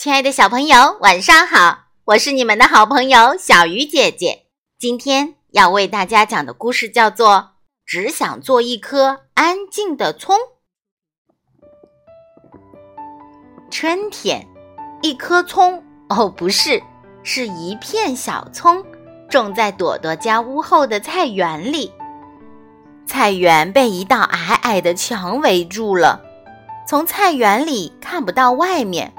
亲爱的小朋友，晚上好！我是你们的好朋友小鱼姐姐。今天要为大家讲的故事叫做《只想做一颗安静的葱》。春天，一颗葱哦，不是，是一片小葱，种在朵朵家屋后的菜园里。菜园被一道矮矮的墙围住了，从菜园里看不到外面。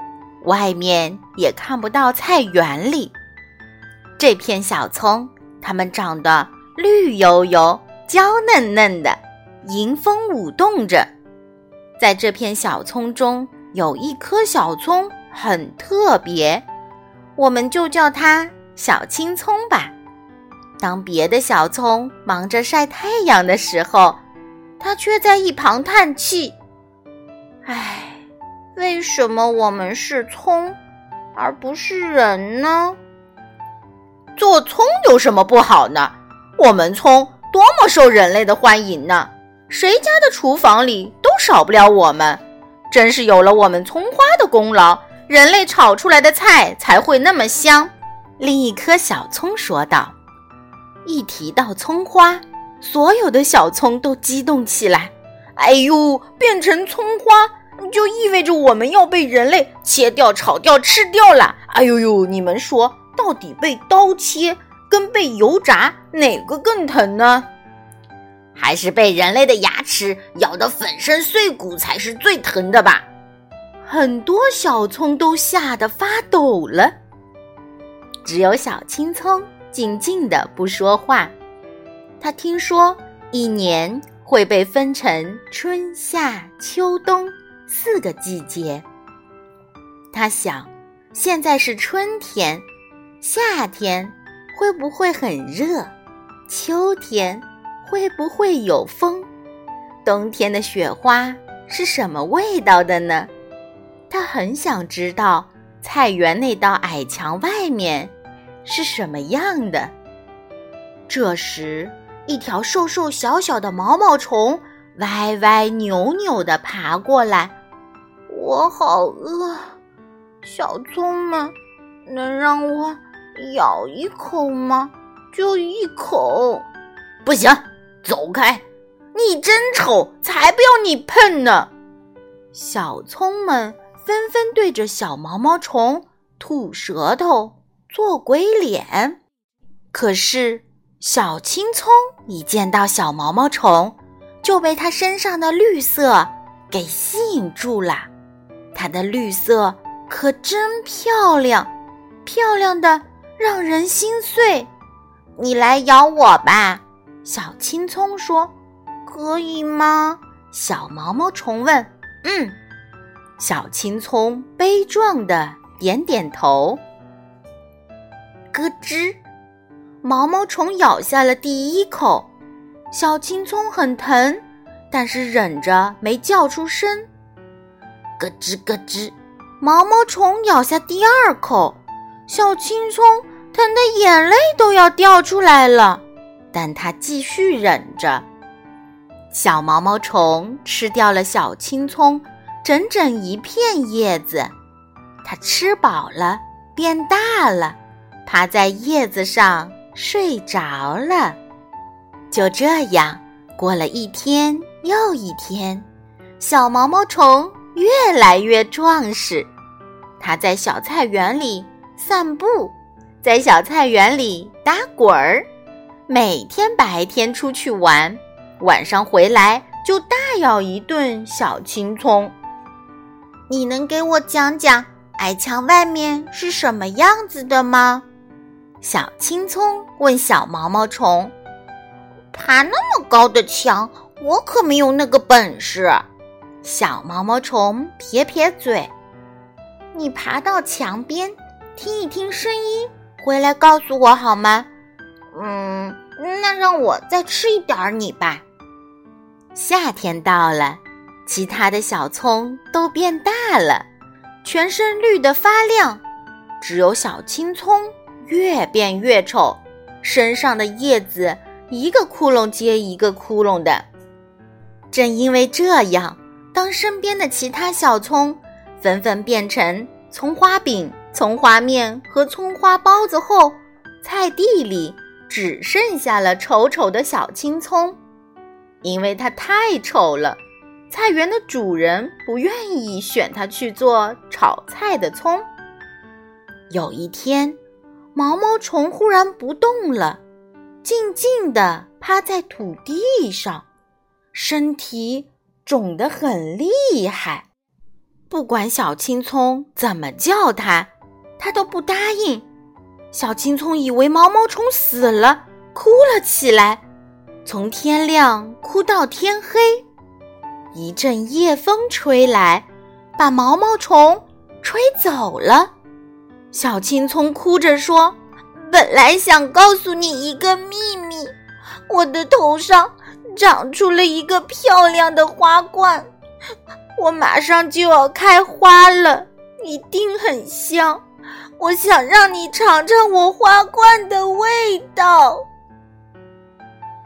外面也看不到菜园里，这片小葱，它们长得绿油油、娇嫩嫩的，迎风舞动着。在这片小葱中，有一颗小葱很特别，我们就叫它小青葱吧。当别的小葱忙着晒太阳的时候，它却在一旁叹气：“唉。”为什么我们是葱，而不是人呢？做葱有什么不好呢？我们葱多么受人类的欢迎呢！谁家的厨房里都少不了我们。真是有了我们葱花的功劳，人类炒出来的菜才会那么香。另一颗小葱说道：“一提到葱花，所有的小葱都激动起来。哎呦，变成葱花！”就意味着我们要被人类切掉、炒掉、吃掉了。哎呦呦，你们说，到底被刀切跟被油炸哪个更疼呢？还是被人类的牙齿咬得粉身碎骨才是最疼的吧？很多小葱都吓得发抖了，只有小青葱静静的不说话。他听说一年会被分成春夏秋冬。四个季节，他想，现在是春天，夏天会不会很热？秋天会不会有风？冬天的雪花是什么味道的呢？他很想知道菜园那道矮墙外面是什么样的。这时，一条瘦瘦小小的毛毛虫歪歪扭扭地爬过来。我好饿，小葱们，能让我咬一口吗？就一口。不行，走开！你真丑，才不要你碰呢！小葱们纷纷对着小毛毛虫吐舌头、做鬼脸。可是小青葱一见到小毛毛虫，就被它身上的绿色给吸引住了。它的绿色可真漂亮，漂亮的让人心碎。你来咬我吧，小青葱说：“可以吗？”小毛毛虫问。“嗯。”小青葱悲壮的点点头。咯吱，毛毛虫咬下了第一口，小青葱很疼，但是忍着没叫出声。咯吱咯吱，毛毛虫咬下第二口，小青葱疼得眼泪都要掉出来了，但它继续忍着。小毛毛虫吃掉了小青葱整整一片叶子，它吃饱了，变大了，趴在叶子上睡着了。就这样过了一天又一天，小毛毛虫。越来越壮实，它在小菜园里散步，在小菜园里打滚儿，每天白天出去玩，晚上回来就大咬一顿小青葱。你能给我讲讲矮墙外面是什么样子的吗？小青葱问小毛毛虫。爬那么高的墙，我可没有那个本事。小毛毛虫撇撇嘴：“你爬到墙边，听一听声音，回来告诉我好吗？”“嗯，那让我再吃一点儿你吧。”夏天到了，其他的小葱都变大了，全身绿得发亮，只有小青葱越变越丑，身上的叶子一个窟窿接一个窟窿的。正因为这样。当身边的其他小葱纷纷变成葱花饼、葱花面和葱花包子后，菜地里只剩下了丑丑的小青葱，因为它太丑了。菜园的主人不愿意选它去做炒菜的葱。有一天，毛毛虫忽然不动了，静静地趴在土地上，身体肿得很厉害。不管小青葱怎么叫它，它都不答应。小青葱以为毛毛虫死了，哭了起来，从天亮哭到天黑。一阵夜风吹来，把毛毛虫吹走了。小青葱哭着说：“本来想告诉你一个秘密，我的头上长出了一个漂亮的花冠，我马上就要开花了，一定很香。我想让你尝尝我花冠的味道。”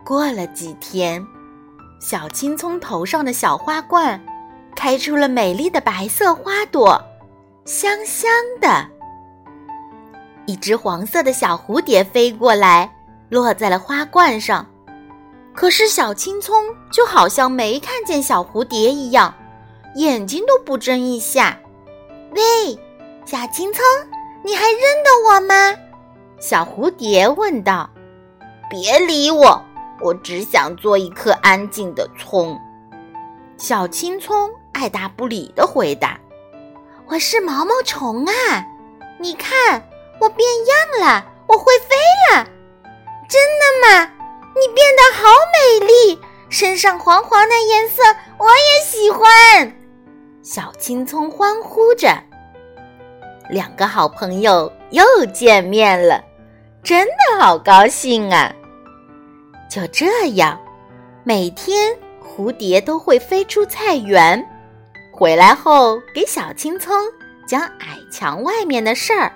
过了几天。小青葱头上的小花冠，开出了美丽的白色花朵，香香的。一只黄色的小蝴蝶飞过来，落在了花冠上。可是小青葱就好像没看见小蝴蝶一样，眼睛都不睁一下。喂，小青葱，你还认得我吗？小蝴蝶问道。别理我。我只想做一颗安静的葱。小青葱爱答不理的回答：“我是毛毛虫啊，你看我变样了，我会飞了。真的吗？你变得好美丽，身上黄黄的颜色我也喜欢。”小青葱欢呼着。两个好朋友又见面了，真的好高兴啊！就这样，每天蝴蝶都会飞出菜园，回来后给小青葱讲矮墙外面的事儿。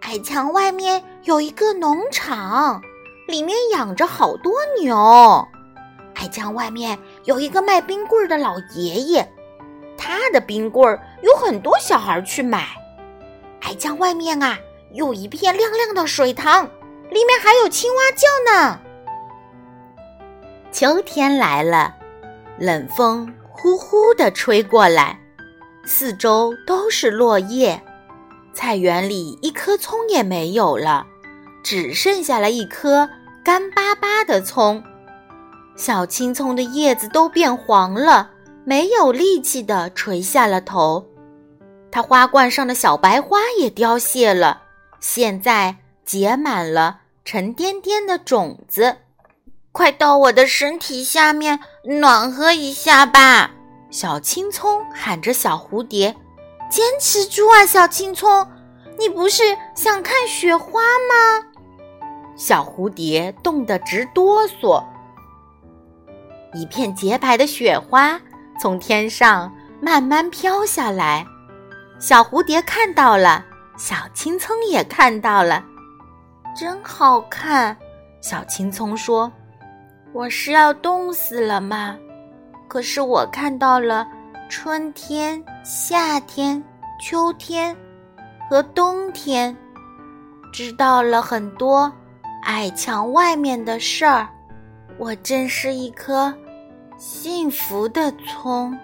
矮墙外面有一个农场，里面养着好多牛。矮墙外面有一个卖冰棍的老爷爷，他的冰棍有很多小孩去买。矮墙外面啊，有一片亮亮的水塘，里面还有青蛙叫呢。秋天来了，冷风呼呼地吹过来，四周都是落叶。菜园里一颗葱也没有了，只剩下了一颗干巴巴的葱。小青葱的叶子都变黄了，没有力气地垂下了头。它花冠上的小白花也凋谢了，现在结满了沉甸甸的种子。快到我的身体下面暖和一下吧！小青葱喊着：“小蝴蝶，坚持住啊，小青葱！你不是想看雪花吗？”小蝴蝶冻得直哆嗦。一片洁白的雪花从天上慢慢飘下来，小蝴蝶看到了，小青葱也看到了，真好看。小青葱说。我是要冻死了吗？可是我看到了春天、夏天、秋天和冬天，知道了很多矮墙外面的事儿。我真是一颗幸福的葱。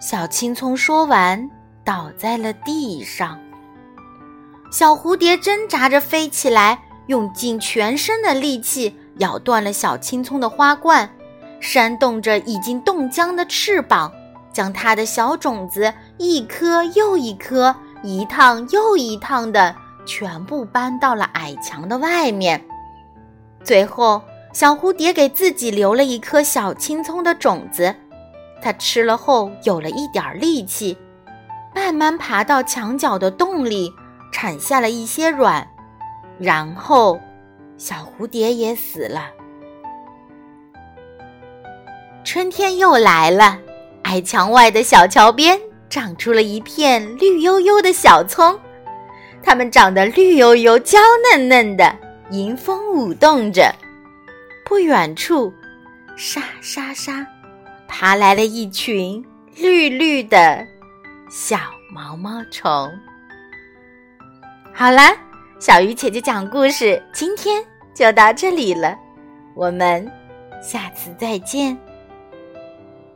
小青葱说完，倒在了地上。小蝴蝶挣扎着飞起来，用尽全身的力气。咬断了小青葱的花冠，扇动着已经冻僵的翅膀，将它的小种子一颗又一颗、一趟又一趟的全部搬到了矮墙的外面。最后，小蝴蝶给自己留了一颗小青葱的种子，它吃了后有了一点力气，慢慢爬到墙角的洞里，产下了一些卵，然后。小蝴蝶也死了。春天又来了，矮墙外的小桥边长出了一片绿油油的小葱，它们长得绿油油、娇嫩嫩的，迎风舞动着。不远处，沙沙沙，爬来了一群绿绿的小毛毛虫。好啦，小鱼姐姐讲故事，今天就到这里了，我们下次再见。